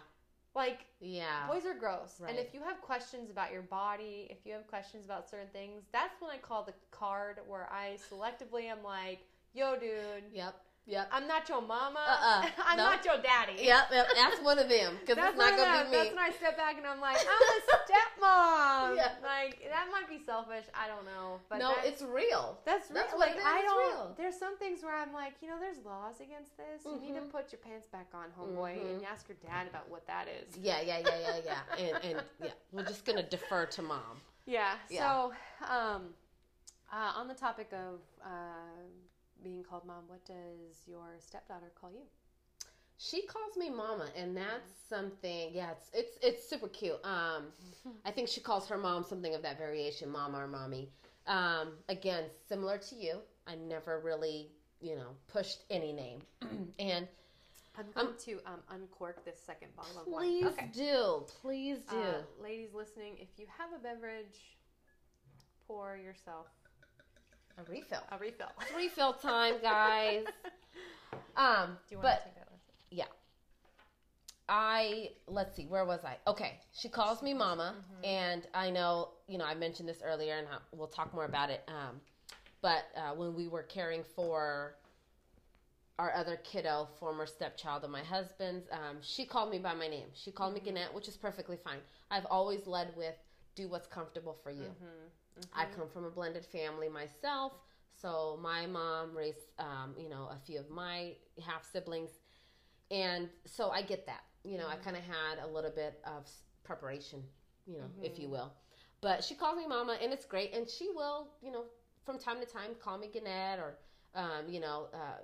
Like Yeah. Boys are gross. And if you have questions about your body, if you have questions about certain things, that's when I call the card where I selectively am like, yo, dude, Yep. Yep. I'm not your mama. Uh-uh. I'm No. not your daddy. Yep. Yep. That's one of them because That's it's not gonna be me. That's when I step back and I'm like, I'm a stepmom. Yeah. Like that might be selfish. I don't know, but no, it's real. that's, real. that's like is, I don't. real. There's some things where I'm like, you know, there's laws against this. You need to Mhm. put your pants back on, homeboy, Mhm. and you ask your dad about what that is. Yeah. Yeah. Yeah. Yeah. Yeah. And and yeah, we're just gonna defer to mom. Yeah. Yeah. So, um, uh, on the topic of uh, being called mom, what does your stepdaughter call you? She calls me mama, and that's something. Yeah, it's it's it's super cute. Um, I think she calls her mom something of that variation, mama or mommy. Um, again, similar to you, I never really, you know, pushed any name. and I'm going to um, uncork this second bottle of wine. please Okay. do, please do. Uh, ladies listening, if you have a beverage, pour yourself a refill. a refill. It's refill time, guys. Um, Do you want but to take that? Leslie? I let's see, where was I? Okay, she calls me mama, and I know you know I mentioned this earlier, and I, we'll talk more about it. Um, but uh, when we were caring for our other kiddo, former stepchild of my husband's, um, she called me by my name. She called me Gannett, which is perfectly fine. I've always led with do what's comfortable for you. I come from a blended family myself, so my mom raised, um, you know, a few of my half siblings, and so I get that. You know, I kind of had a little bit of preparation, you know, if you will. But she calls me mama, and it's great, and she will, you know, from time to time call me Gannett or, um, you know, uh,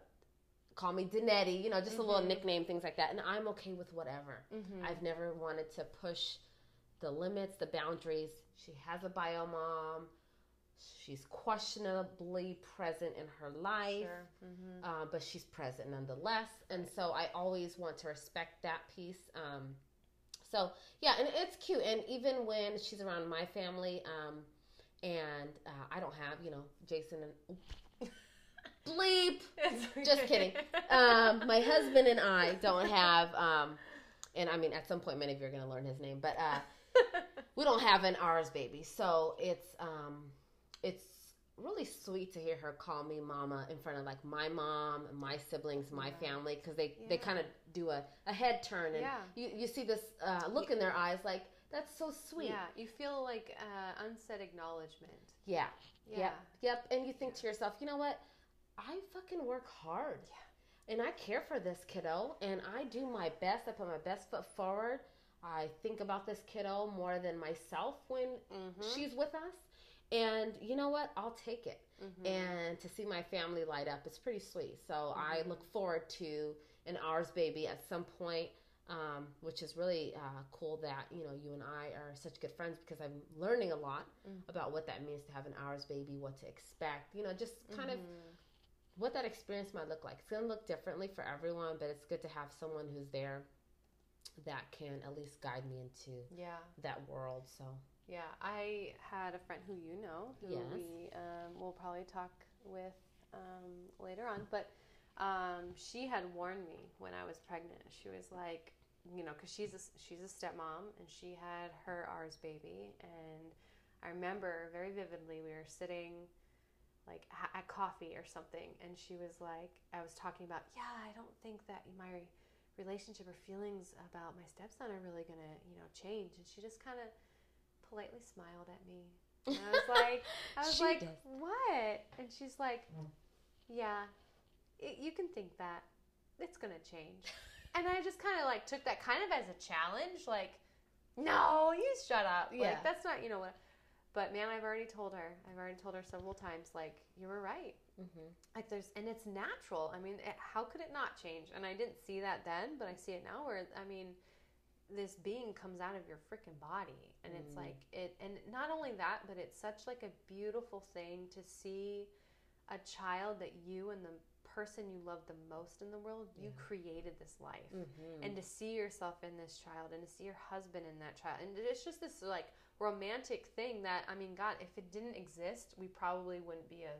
call me Danetti, you know, just a little nickname, things like that, and I'm okay with whatever. I've never wanted to push the limits, the boundaries. She has a bio mom. she's questionably present in her life, Sure. Mm-hmm. uh, but she's present nonetheless. And so I always want to respect that piece. Um, so yeah, and it's cute. And even when she's around my family, um, and uh, I don't have, you know, Jason and bleep. Just kidding. Um, my husband and I don't have, um, and I mean, at some point, many of you are going to learn his name, but uh, we don't have an ours baby. So it's um, it's really sweet to hear her call me mama in front of like my mom, my siblings, my Yeah. family, because they they kind of do a, a head turn, and Yeah. you you see this uh, look in their eyes, like that's so sweet. Yeah, you feel like uh, unsaid acknowledgement. Yeah. Yeah. Yep. Yep. And you think to yourself, you know what? I fucking work hard. Yeah. And I care for this kiddo and I do my best. I put my best foot forward. I think about this kiddo more than myself when Mm-hmm. she's with us. And you know what? I'll take it. mm-hmm. And to see my family light up is pretty sweet. So I Mhm. look forward to an ours baby at some point. Um, which is really uh, cool that you know you and I are such good friends because I'm learning a lot Mm. about what that means to have an ours baby, what to expect, you know, just kind of Mhm. what that experience might look like. It's going to look differently for everyone, but it's good to have someone who's there that can at least guide me into yeah, that world. So, yeah. I had a friend who you know, who Yes. we um, will probably talk with um, later on, but um, she had warned me when I was pregnant. She was like, you know, because she's a, she's a stepmom and she had her ours baby, and I remember very vividly we were sitting like at coffee or something, and she was like, I was talking about, yeah, I don't think that my relationship or feelings about my stepson are really gonna, you know, change, and she just kind of politely smiled at me. And I was like, I was like, does. what? And she's like, mm. yeah, it, you can think that. It's gonna change. And I just kind of like took that kind of as a challenge, like, no, you shut up. Yeah. Like that's not, you know what. But man, I've already told her. I've already told her several times, like, you were right. mm-hmm. Like there's, and it's natural. I mean, it, how could it not change? And I didn't see that then, but I see it now. Where I mean, this being comes out of your freaking body, and it's Mm. like it. And not only that, but it's such like a beautiful thing to see a child that you and the person you love the most in the world, you created this life. Mm-hmm. And to see yourself in this child and to see your husband in that child. And it's just this like romantic thing that, I mean, God, if it didn't exist, we probably wouldn't be a,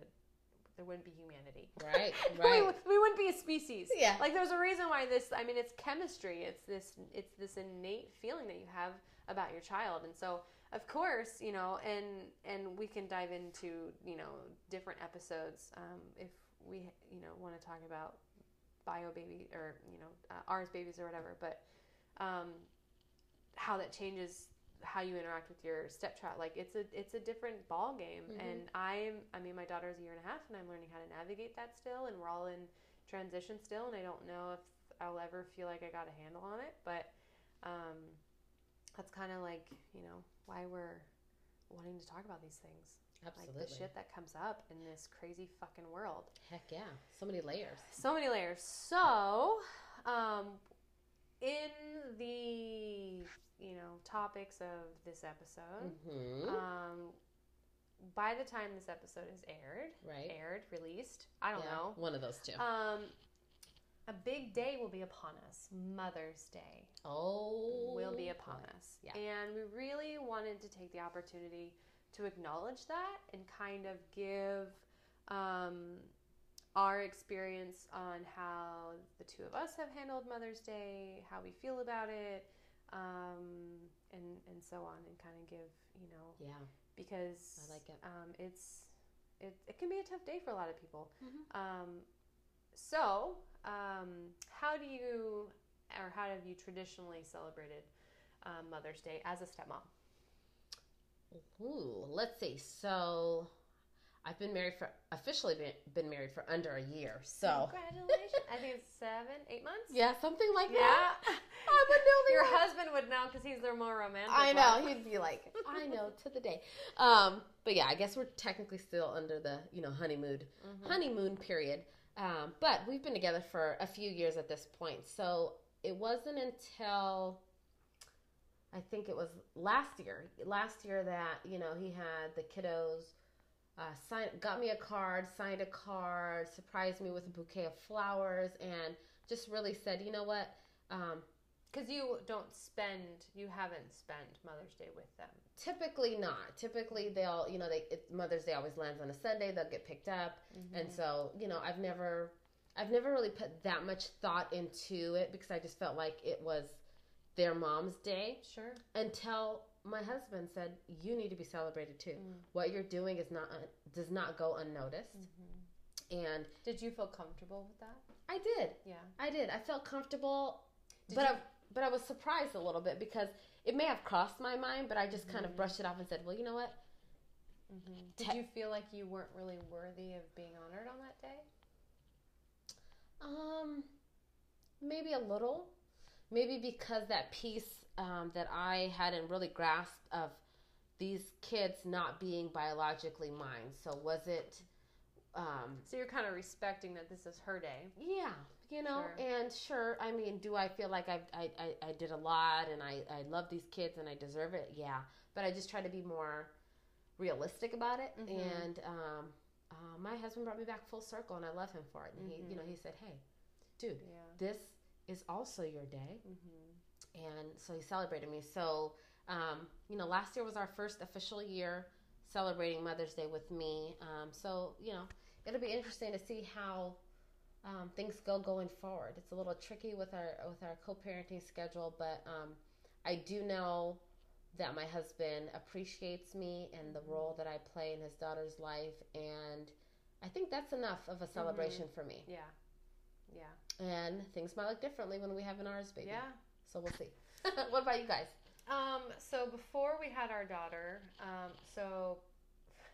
there wouldn't be humanity. right, we, right. would- we wouldn't be a species. Yeah. Like there's a reason why this, I mean, it's chemistry. It's this, it's this innate feeling that you have about your child. And so, of course, you know, and, and we can dive into, you know, different episodes um, if we, you know, want to talk about bio baby or, you know, uh, ours babies or whatever. But um, how that changes how you interact with your stepchild like it's a it's a different ball game Mhm. and i'm i mean my daughter's a year and a half and i'm learning how to navigate that still and we're all in transition still and i don't know if i'll ever feel like i got a handle on it but um that's kind of like you know why we're wanting to talk about these things Absolutely. like the shit that comes up in this crazy fucking world Heck yeah. So many layers. so many layers. So, um, in the you know topics of this episode, Mm-hmm. um, by the time this episode is aired, right. aired, released, I don't Yeah, know. One of those two. Um, a big day will be upon us. Mother's Day oh. will be upon boy. us, Yeah. and we really wanted to take the opportunity to acknowledge that and kind of give um, our experience on how the two of us have handled Mother's Day, how we feel about it, um, and and so on, and kind of give you know Yeah. because I like it. Um, it's it, it can be a tough day for a lot of people. Mhm. Um, so um, how do you or how have you traditionally celebrated um, Mother's Day as a stepmom? Ooh, let's see. So, I've been married for officially been, been married for under a year. So, congratulations! I think it's seven, eight months. yeah, something like that. Yeah. that. I would know Your right- husband would know because he's the more romantic. I know one. he'd be like, I know to the day. Um, but yeah, I guess we're technically still under the you know honeymoon Mhm. honeymoon period. Um, but we've been together for a few years at this point, so it wasn't until I think it was last year, last year that you know he had the kiddos uh, signed, got me a card, signed a card, surprised me with a bouquet of flowers, and just really said, you know what? Um, Because you don't spend, you haven't spent Mother's Day with them. typically not. Typically they'll, you know, they it, Mother's Day always lands on a Sunday. They'll get picked up, and so you know, I've never, I've never really put that much thought into it because I just felt like it was their mom's day Sure. until my husband said, "You need to be celebrated too. What you're doing is not does not go unnoticed." And Did you feel comfortable with that? I did. Yeah. I did. I felt comfortable, Did but you- I but I was surprised a little bit because it may have crossed my mind, but I just kind Mm-hmm. of brushed it off and said, "Well, you know what? Did Te- you feel like you weren't really worthy of being honored on that day? Um, maybe a little. Maybe because that piece um, that I hadn't really grasped of these kids not being biologically mine. So was it? Um, So you're kind of respecting that this is her day. yeah, you know, Sure. and sure. I mean, do I feel like I I, I, I did a lot and I I love these kids and I deserve it? Yeah, but I just try to be more realistic about it. Mhm. And um, uh, my husband brought me back full circle, and I love him for it. And he, you know, he said, "Hey, dude, Yeah. this is also your day." Mm-hmm. and so he celebrated me. So, um, you know, last year was our first official year celebrating Mother's Day with me. Um, so, you know, it'll be interesting to see how um, things go going forward. It's a little tricky with our with our co-parenting schedule, but um, I do know that my husband appreciates me and the role that I play in his daughter's life, and I think that's enough of a celebration for me. Yeah. Yeah. And things might look differently when we have an ours baby. Yeah. So we'll see. what about you guys? Um, so before we had our daughter, um, so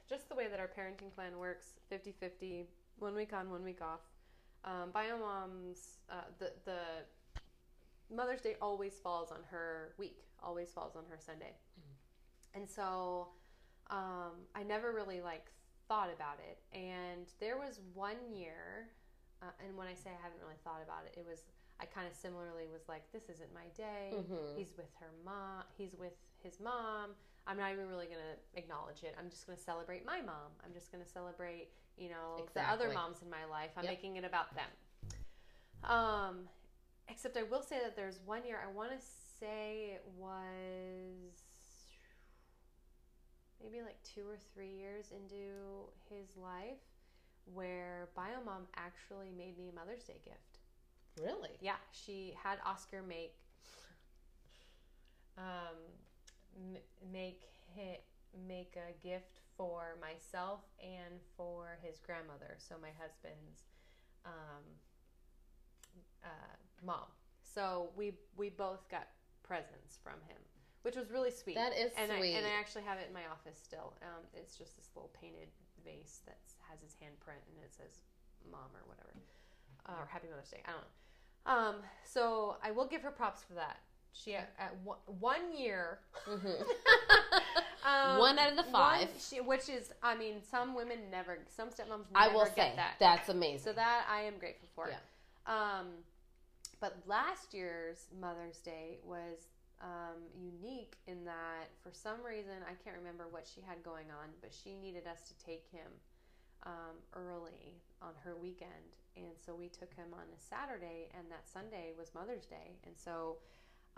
just the way that our parenting plan works 50 50, one week on, one week off. Um, Bio Mom's, uh, the, the Mother's Day always falls on her week, always falls on her Sunday. And so um, I never really like thought about it. And there was one year, uh, and when I say I haven't really thought about it, it was I kind of similarly was like, this isn't my day. Mhm. He's with her mom. He's with his mom. I'm not even really gonna acknowledge it. I'm just gonna celebrate my mom. I'm just gonna celebrate, you know, the other moms in my life. I'm Yep. making it about them. Um, except I will say that there's one year. I want to say it was maybe like two or three years into his life where Biomom actually made me a Mother's Day gift. Really? Yeah, she had Oscar make um, m- make hi- make a gift for myself and for his grandmother, so my husband's um, uh, mom. So we we both got presents from him, which was really sweet. That is and sweet. I, and I actually have it in my office still. Um, it's just this little painted vase that has his handprint and it says "mom" or whatever, uh, or "Happy Mother's Day." I don't know. Um, so I will give her props for that. She at, at one, one year, Mhm. um, One out of the five. one- she, which is, I mean, some women never, some stepmoms never I will get say that. that's amazing. So that I am grateful for. Yeah. Um, but last year's Mother's Day was um, unique in that for some reason I can't remember what she had going on, but she needed us to take him um, early on her weekend, and so we took him on a Saturday, and that Sunday was Mother's Day, and so.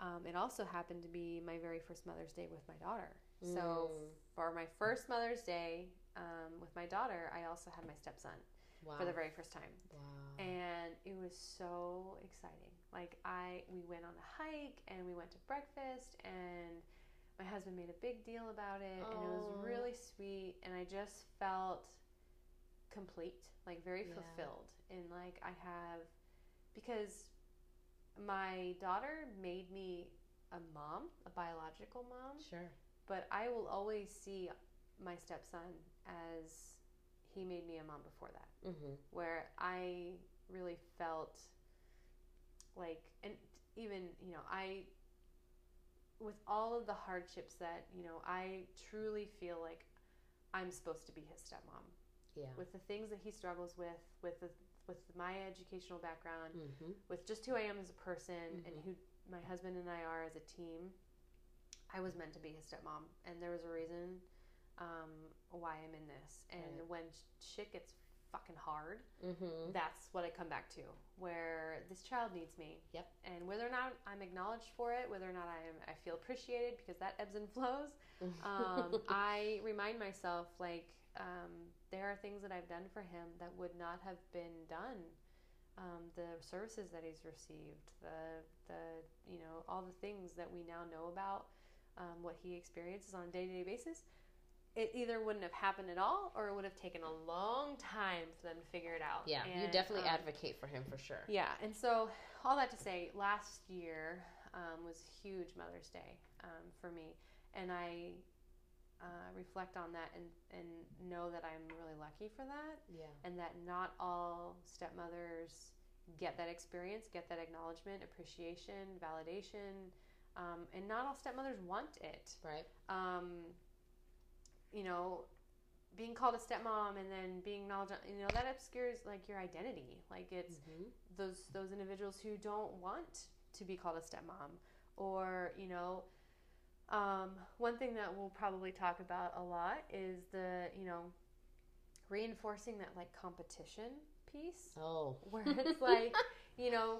Um, it also happened to be my very first Mother's Day with my daughter. So Mm. for my first Mother's Day um, with my daughter, I also had my stepson wow. for the very first time wow. and it was so exciting like i we went on a hike and we went to breakfast and my husband made a big deal about it and it was really sweet and i just felt complete like very Yeah. fulfilled and like i have because my daughter made me a mom a biological mom Sure. but I will always see my stepson as he made me a mom before that, Mm-hmm. where I really felt like, and even, you know, I, with all of the hardships that, you know, I truly feel like I'm supposed to be his stepmom. Yeah. With the things that he struggles with, with the, with my educational background, Mm-hmm. with just who I am as a person and Mhm. who my husband and I are as a team, I was meant to be his stepmom, and there was a reason um, why why I'm in this. And Right. when shit gets fucking hard, Mm-hmm. that's what I come back to, where this child needs me. Yep. And whether or not I'm acknowledged for it, whether or not I'm, I feel appreciated, because that ebbs and flows, um, I remind myself like um, there are things that I've done for him that would not have been done. Um, the services that he's received, the the you know all the things that we now know about um, what he experiences on a day to day basis. It either wouldn't have happened at all, or it would have taken a long time for them to figure it out. yeah, you definitely um, advocate for him for sure. yeah, and so all that to say, last year um, was huge Mother's Day um, for me, and I uh, reflect on that and and know that I'm really lucky for that, Yeah. and that not all stepmothers get that experience, get that acknowledgement, appreciation, validation, um, and not all stepmothers want it. Right. Um, you know, being called a stepmom and then being acknowledged, you know, that obscures like your identity. Like it's Mm-hmm. those those individuals who don't want to be called a stepmom or you know um, one thing that we'll probably talk about a lot is the you know reinforcing that like competition piece Oh. where it's like you know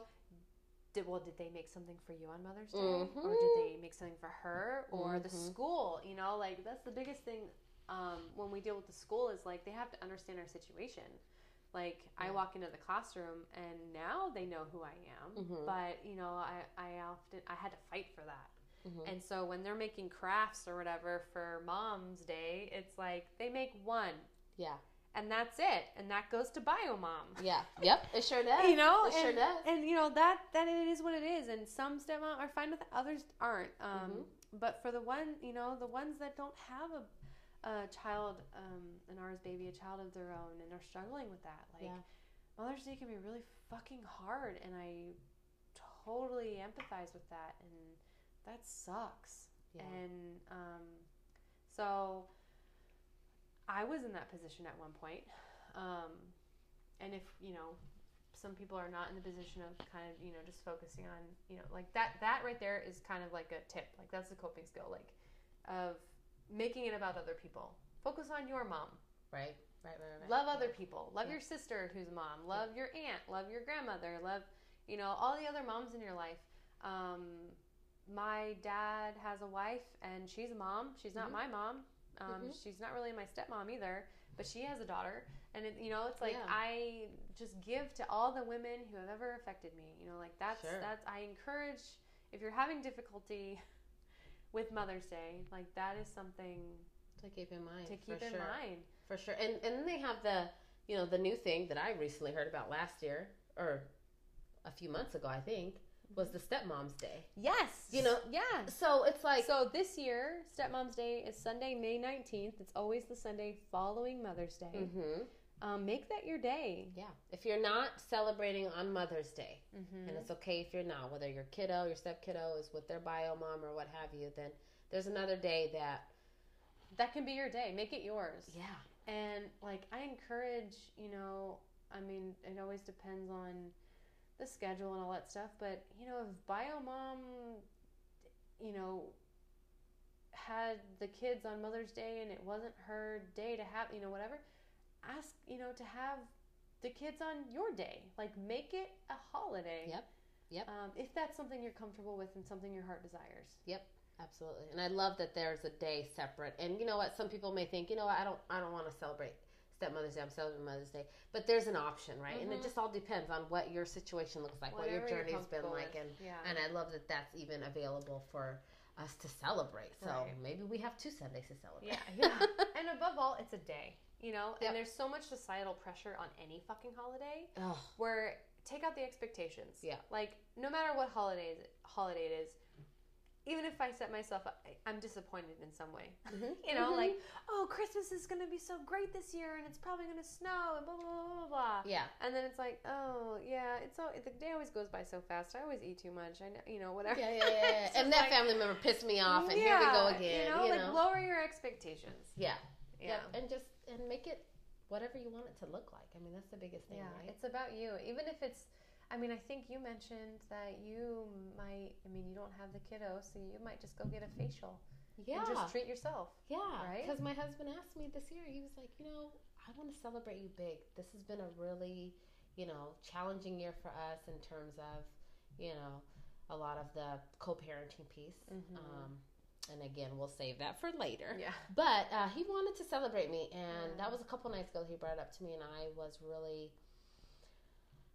did well did they make something for you on mother's day or did Mhm. they make something for her or the Mhm. school you know like that's the biggest thing um, when we deal with the school is like they have to understand our situation like i walk into the classroom and now they know who i am Mhm. but you know i, I often i had to fight for that Mhm. and so when they're making crafts or whatever for mom's day it's like they make one Yeah. and that's it and that goes to bio mom Yeah. Yep. It sure does. you know it sure does. and you know that that it is what it is and some stepmom are fine with it others aren't um, Mhm. but for the one you know the ones that don't have a, a child um, an ours baby a child of their own and they're struggling with that like Yeah. mother's day can be really fucking hard and i totally empathize with that and that sucks Yeah. and um, so I was in that position at one point. Um, and if, you know, some people are not in the position of kind of, you know, just focusing on, you know, like that, that right there is kind of like a tip. Like that's a coping skill, like of making it about other people. Focus on your mom. right. Right. Right. Right. Love Yeah. other people. Love Yeah. your sister who's a mom. Love your aunt. Love your grandmother. Love, you know, all the other moms in your life. Um, my dad has a wife and she's a mom. She's not Mhm. my mom. Um, Mhm. She's not really my stepmom either, but she has a daughter. And, it, you know, it's like Yeah. I just give to all the women who have ever affected me. You know, like that's, Sure. that's, I encourage, if you're having difficulty with Mother's Day, like that is something To keep in mind. to keep for in sure. mind. For sure. And and then they have the you know the new thing that I recently heard about last year or a few months ago I think was the stepmom's day. Yes. You know, yeah. So it's like so this year, Stepmom's Day is Sunday, May 19th. It's always the Sunday following Mother's Day. Mm-hmm. Um, make that your day. yeah. If you're not celebrating on Mother's Day, Mm-hmm. and it's okay if you're not, whether your kiddo, your step kiddo is with their bio mom or what have you, then there's another day that That can be your day. Make it yours. yeah. And like I encourage, you know, I mean, it always depends on the schedule and all that stuff, but you know, if bio mom, you know, had the kids on Mother's Day and it wasn't her day to have, you know, whatever, ask, you know, to have the kids on your day. Like make it a holiday. Yep. Yep. Um, if that's something you're comfortable with and something your heart desires. Yep. Absolutely. And I love that there's a day separate. And you know what? Some people may think, you know what, I don't I don't want to celebrate stepmother's day, I'm celebrating Mother's Day. But there's an option, right? And it Mhm. just all depends on what your situation looks like, what your journey's been like and yeah. and I love that that's even available for us to celebrate. So Right. maybe we have two Sundays to celebrate. Yeah, yeah. and above all, it's a day. You know, Yep. and there's so much societal pressure on any fucking holiday oh, where take out the expectations. Yeah. Like no matter what holiday holiday it is, even if I set myself up, I- I'm disappointed in some way. Mhm. You know, Mhm. like oh, Christmas is gonna be so great this year, and it's probably gonna snow, and blah blah blah blah blah. yeah. And then it's like, oh yeah, it's so the day always goes by so fast. I always eat too much. I know, you know, whatever. Yeah, yeah, yeah, yeah. And that like- family member pissed me off, and here we go again. You know, like know? lower your expectations. yeah, Yeah. yeah, and just and make it whatever you want it to look like. I mean, that's the biggest thing, Yeah, right? it's about you. Even if it's, I mean, I think you mentioned that you might. I mean, you don't have the kiddo, so you might just go get a facial. Yeah. and just treat yourself. Yeah, Right? Because my husband asked me this year. He was like, you know, I want to celebrate you big. This has been a really, you know, challenging year for us in terms of, you know, a lot of the co-parenting piece. Mhm. Um, and again, we'll save that for later. Yeah. But uh, he wanted to celebrate me, and Yeah. that was a couple nights ago. He brought it up to me, and I was really,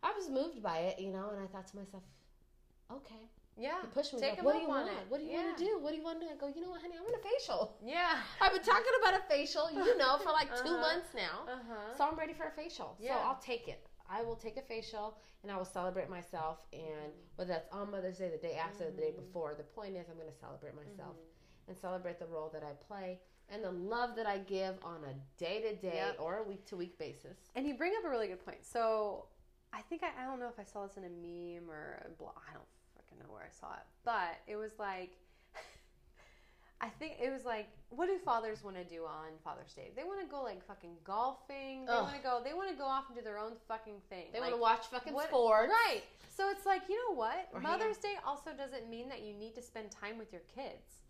I was moved by it, you know. And I thought to myself, okay. Yeah. He pushed me. Take Like, what do you want? it. What do you Yeah. want to do? What do you want to do? I go, you know what, honey? I want a facial. Yeah. I've been talking about a facial, you know, for like 2 Uh-huh. months now. Uh huh. So I'm ready for a facial. Yeah. So I'll take it. I will take a facial and I will celebrate myself. And whether that's on Mother's Day, the day after, the day Mhm. before, the point is I'm going to celebrate myself Mm-hmm. and celebrate the role that I play and the love that I give on a day to day or a week to week basis. And you bring up a really good point. So I think I, I don't know if I saw this in a meme or a blog. I don't fucking know where I saw it, but it was like. I think it was like, what do fathers want to do on Father's Day? They want to go like fucking golfing. They want to go. They want to go off and do their own fucking thing. They like, want to watch fucking what- sports. Right. So it's like, you know what? Or Mother's Day also doesn't mean that you need to spend time with your kids.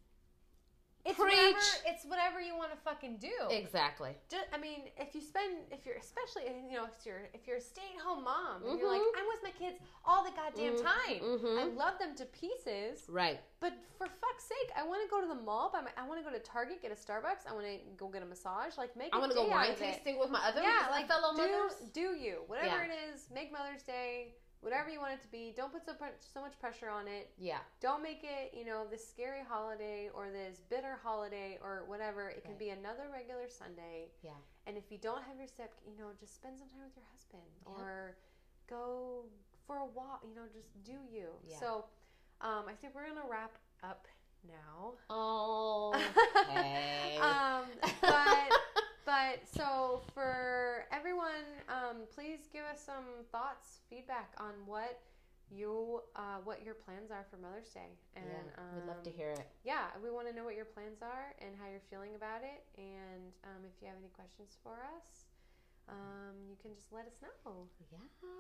It's Preach. whatever it's whatever you want to fucking do. Exactly. Ju- I mean, if you spend, if you're, especially, you know, if you're, if you're a stay-at-home mom, and you're like, Mhm. I'm with my kids all the goddamn Mhm, time. mhm. I love them to pieces, Right. but for fuck's sake, I want to go to the mall. By my, I want to go to Target, get a Starbucks. I want to go get a massage. Like, make. I want to go wine tasting with my other Yeah, like fellow do, mothers. do you whatever Yeah. it is? Make Mother's Day whatever you want it to be. Don't put so much so much pressure on it. Yeah. Don't make it, you know, this scary holiday or this bitter holiday or whatever. It can be another regular Sunday. Yeah. And if you don't have your step, you know, just spend some time with your husband Yep. or go for a walk. You know, just do you. Yeah. So, um, I think we're gonna wrap up now. Oh. Okay. um, but but so for everyone, um, please give us some thoughts, feedback on what you uh, what your plans are for Mother's Day, and yeah. um, We'd love to hear it. yeah, we want to know what your plans are and how you're feeling about it, and um, if you have any questions for us, um, you can just let us know. Yeah.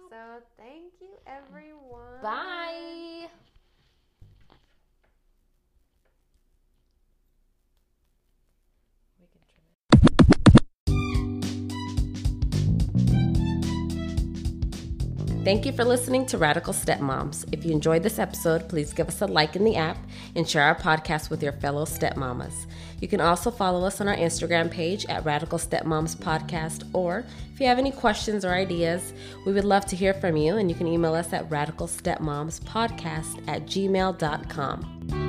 So thank you, everyone. Bye. Thank you for listening to Radical Stepmoms. If you enjoyed this episode, please give us a like in the app and share our podcast with your fellow stepmamas. You can also follow us on our Instagram page at Radical Stepmoms Podcast, or if you have any questions or ideas, we would love to hear from you, and you can email us at radicalstepmomspodcast at gmail.com.